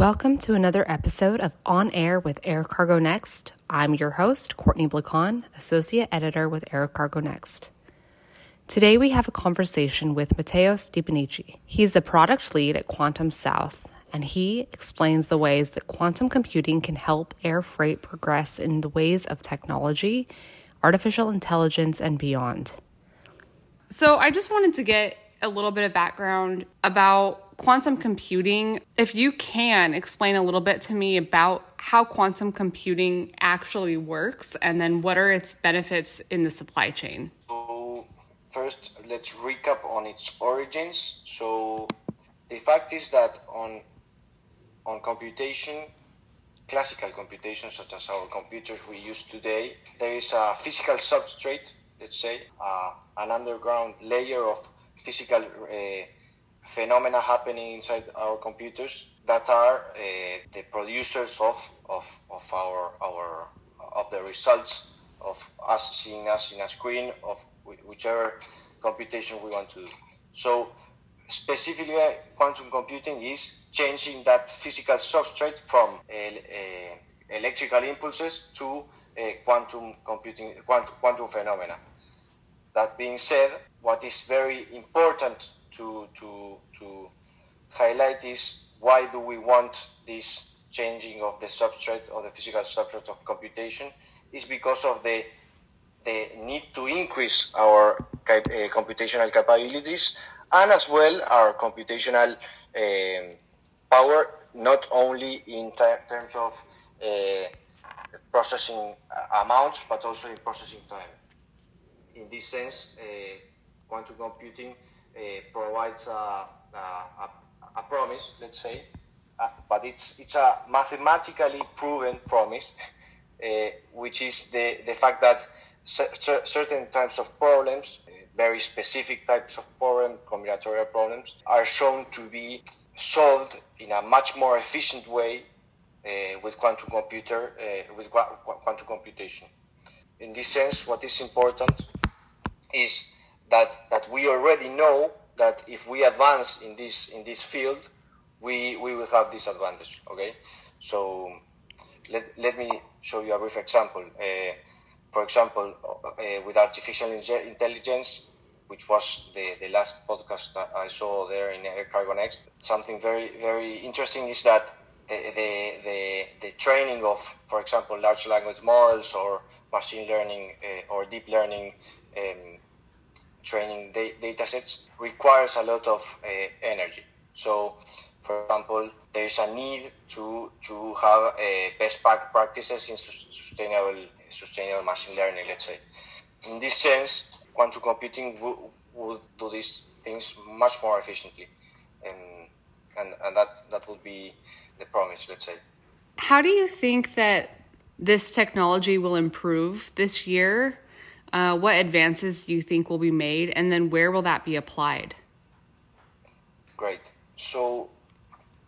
Welcome to another episode of On Air with Air Cargo Next. I'm your host, Courtney Blacon, Associate Editor with Air Cargo Next. Today we have a conversation with Matteo Stipanicic. He's the product lead at Quantum South, and he explains the ways that quantum computing can help air freight progress in the ways of technology, artificial intelligence, and beyond. So I just wanted to get a little bit of background about quantum computing. If you can explain a little bit to me about how quantum computing actually works and then what are its benefits in the supply chain. So, first, let's recap on its origins. So, the fact is that on on computation, classical computation, such as our computers we use today, there is a physical substrate, let's say, uh, an underground layer of physical uh, phenomena happening inside our computers that are uh, the producers of, of, of our, our of the results of us seeing us in a screen of whichever computation we want to do. So specifically quantum computing is changing that physical substrate from uh, uh, electrical impulses to quantum computing quantum phenomena that being said, what is very important to, to, to highlight is why do we want this changing of the substrate or the physical substrate of computation? Is because of the the need to increase our uh, computational capabilities and as well our computational um, power, not only in t- terms of uh, processing amounts, but also in processing time. In this sense, uh, quantum computing uh, provides a, a, a, promise, let's say, uh, but it's it's a mathematically proven promise, which is the the fact that certain types of problems, very specific types of problem, combinatorial problems, are shown to be solved in a much more efficient way uh, with quantum computer uh, with quantum computation. In this sense, what is important is that that we already know that if we advance in this in this field, we we will have this advantage. Okay, so let let me show you a brief example. Uh, for example, uh, with artificial intelligence, which was the, the last podcast that I saw there in Air Cargo Next, something very very interesting is that the, the, the, the, training of, for example, large language models or machine learning uh, or deep learning um, training da- data sets requires a lot of uh, energy. So, for example, there is a need to to have uh, best practices in sustainable sustainable machine learning. Let's say, in this sense, quantum computing w- would do these things much more efficiently, and and and that that would be the promise. Let's say. How do you think that this technology will improve this year? Uh, what advances do you think will be made, and then where will that be applied? Great. So,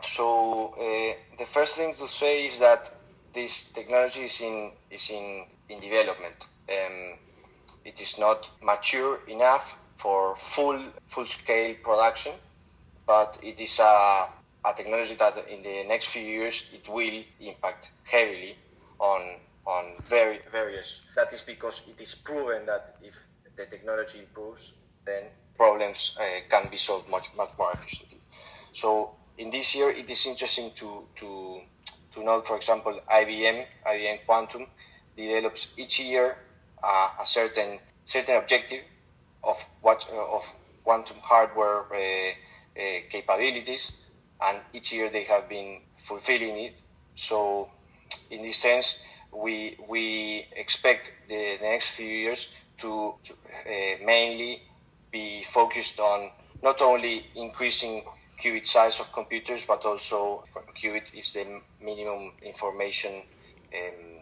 so uh, the first thing to say is that this technology is in is in in development. Um, it is not mature enough for full full scale production, but it is a, a technology that in the next few years it will impact heavily on on very various. That is because it is proven that if the technology improves, then problems uh, can be solved much much more efficiently. So in this year, it is interesting to to to note, for example, IBM IBM Quantum develops each year uh, a certain certain objective of what uh, of quantum hardware uh, uh, capabilities, and each year they have been fulfilling it. So in this sense, we we expect the, next few years to, to uh, mainly be focused on not only increasing qubit size of computers, but also qubit is the minimum information um,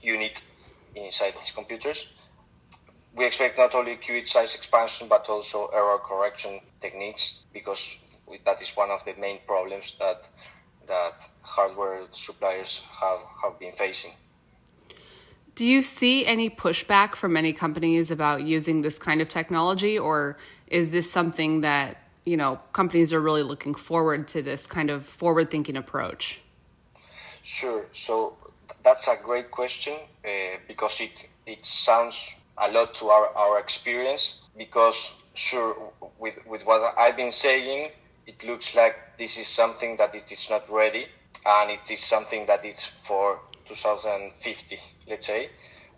unit inside these computers. We expect not only qubit size expansion, but also error correction techniques, because that is one of the main problems that that hardware suppliers have, have been facing. Do you see any pushback from any companies about using this kind of technology, or is this something that you know companies are really looking forward to this kind of forward thinking approach? Sure. So that's a great question uh, because it it sounds a lot to our, our experience because sure with with what I've been saying it looks like this is something that it is not ready and it is something that is for 2050 let's say.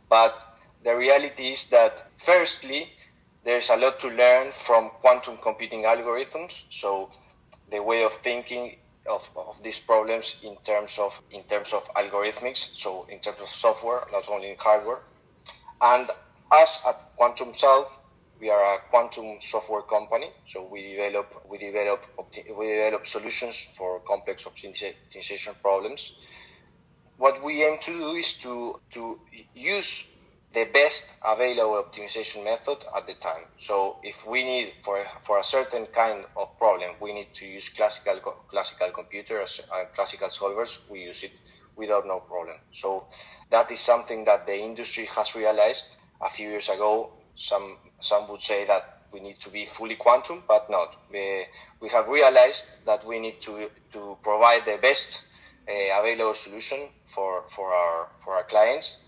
But the reality is that firstly there's a lot to learn from quantum computing algorithms. So the way of thinking of, of these problems in terms of in terms of algorithmics so in terms of software not only in hardware. And us at Quantum South, we are a quantum software company, so we develop we develop we develop solutions for complex optimization problems. What we aim to do is to to use the best available optimization method at the time. So if we need for for a certain kind of problem, we need to use classical classical computers, uh, classical solvers. We use it without no problem. So that is something that the industry has realized a few years ago. Some some would say that we need to be fully quantum, but not. We, we have realized that we need to to provide the best uh, available solution for for our for our clients,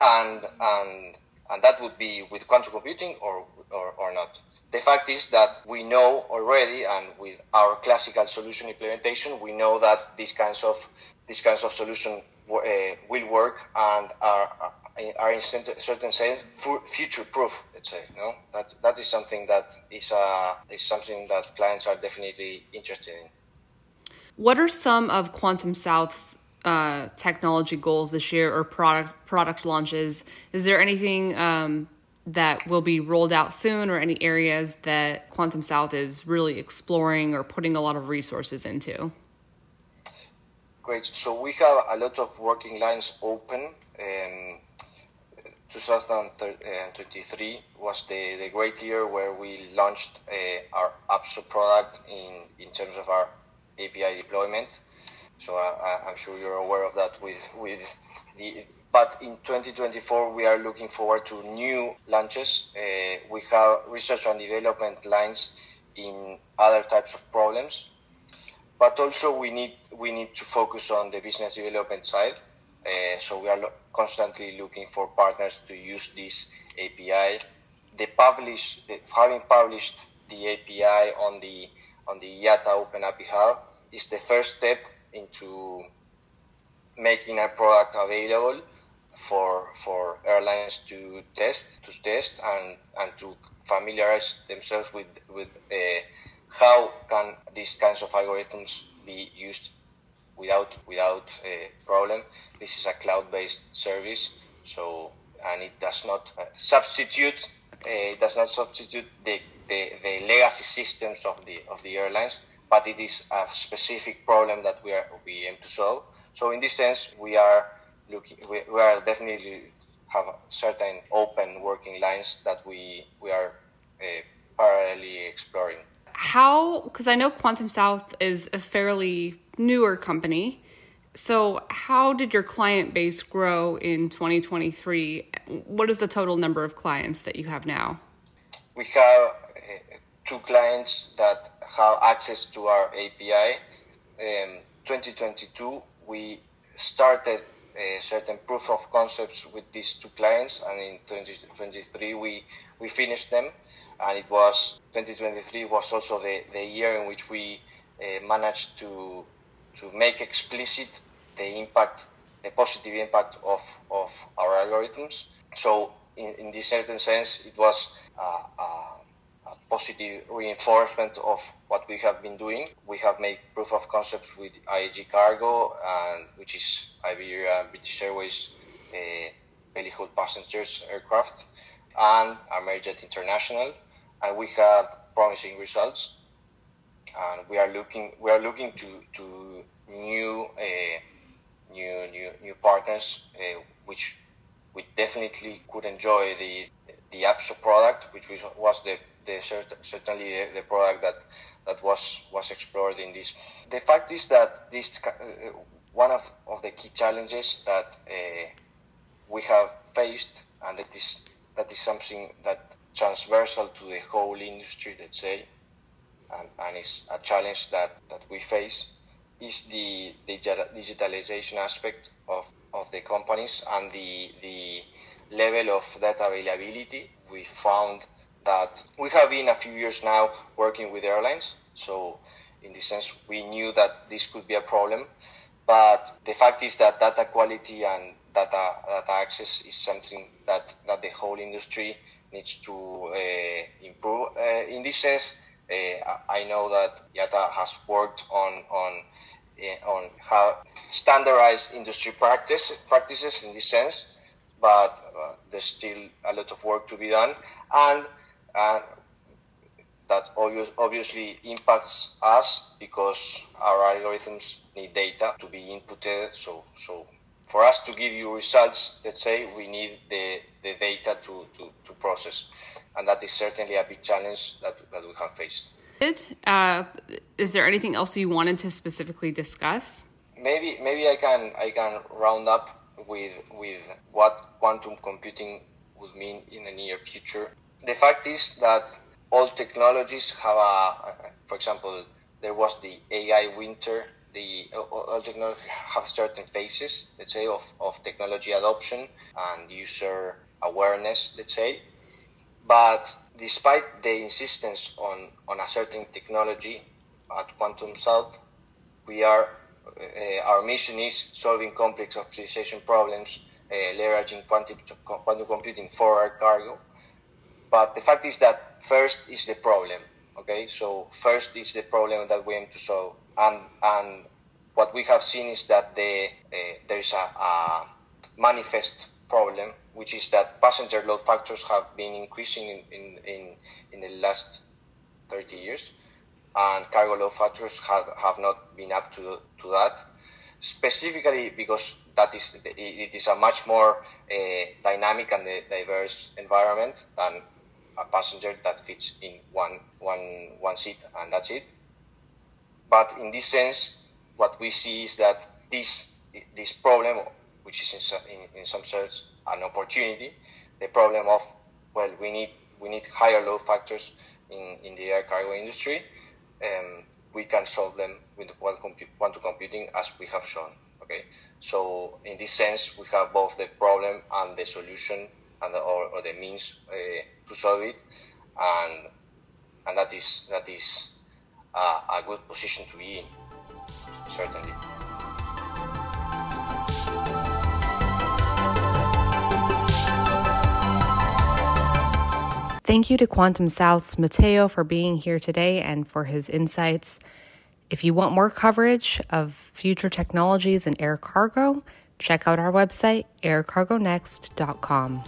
and and and that would be with quantum computing or or, or not. The fact is that we know already, and with our classical solution implementation, we know that these kinds of these kinds of solution uh, will work and are are in certain sense future proof. Let's say, no, that that is something that is uh, is something that clients are definitely interested in. What are some of Quantum South's uh, technology goals this year or product product launches? Is there anything um, that will be rolled out soon, or any areas that Quantum South is really exploring or putting a lot of resources into? Great. So we have a lot of working lines open. Um, 2023 was the, the great year where we launched uh, our AppSo product in, in terms of our API deployment. So I, am sure you're aware of that with, with the, but in 2024 we are looking forward to new launches. Uh, we have research and development lines in other types of problems but also we need we need to focus on the business development side. Uh, so we are constantly looking for partners to use this API. The publish, having published the API on the on the IATA Open API Hub is the first step into making our product available for for airlines to test to test and and to familiarize themselves with with uh, how can these kinds of algorithms be used without without a problem? This is a cloud-based service, so and it does not uh, substitute uh, it does not substitute the, the, the legacy systems of the of the airlines, but it is a specific problem that we are we aim to solve. So in this sense, we are looking we, we are definitely have certain open working lines that we we are uh, parallelly exploring how because i know quantum south is a fairly newer company. So how did your client base grow in 2023 what is the total number of clients that you have now? We have uh, two clients that have access to our api in 2022 we started certain proof of concepts with these two clients and in 2023 we we finished them and it was 2023 was also the, the year in which we uh, managed to to make explicit the impact, the positive impact of, of our algorithms. So in, in this certain sense, it was uh, positive reinforcement of what we have been doing. We have made proof of concepts with IAG Cargo, and which is Iberia and British Airways uh, passengers aircraft, and Amerijet International and we have promising results. And we are looking we are looking to to new uh, new new new partners, uh, which we definitely could enjoy the the AppSo product, which was the, the certainly the, the, product that that was was explored in this. The fact is that this uh, one of, of the key challenges that uh, we have faced, and that is that is something that transversal to the whole industry, let's say, and, and it's a challenge that, that we face, is the, the digitalization aspect of, of the companies and the, the level of data availability. We found that we have been a few years now working with airlines, so in this sense, we knew that this could be a problem. But the fact is that data quality and data, data access is something that, that the whole industry needs to uh, improve. Uh, in this sense, uh, I know that IATA has worked on on uh, on how standardized industry practice practices in this sense, but uh, there's still a lot of work to be done, and uh, that obviously impacts us because our algorithms need data to be inputted. So, so for us to give you results, let's say we need the, the data to, to, to process. And that is certainly a big challenge that, that we have faced. Uh, is there anything else you wanted to specifically discuss? Maybe maybe I can I can round up with with what quantum computing would mean in the near future. The fact is that all technologies have a, for example, there was the AI winter. The all technologies have certain phases, let's say, of, of technology adoption and user awareness, let's say. But despite the insistence on, on a certain technology at Quantum South, we are uh, our mission is solving complex optimization problems, uh, leveraging quantum, quantum computing for our cargo. But the fact is that first is the problem. Okay, so first is the problem that we aim to solve, and and what we have seen is that the uh, there is a, a, manifest problem, which is that passenger load factors have been increasing in in in, in the last 30 years, and cargo load factors have, have not been up to to that. Specifically because that is it is a much more uh, dynamic and diverse environment than a passenger that fits in one, one, one seat and that's it. But in this sense, what we see is that this, this problem, which is in, in, in some sense an opportunity, the problem of, well, we need, we need higher load factors in, in the air cargo industry. Um, we can solve them with quantum computing as we have shown. Okay, so in this sense, we have both the problem and the solution and or, or the means uh, to solve it, and and that is that is a, a good position to be in, certainly. Thank you to Quantum South's Matteo for being here today and for his insights. If you want more coverage of future technologies in air cargo, check out our website, aircargonext.com.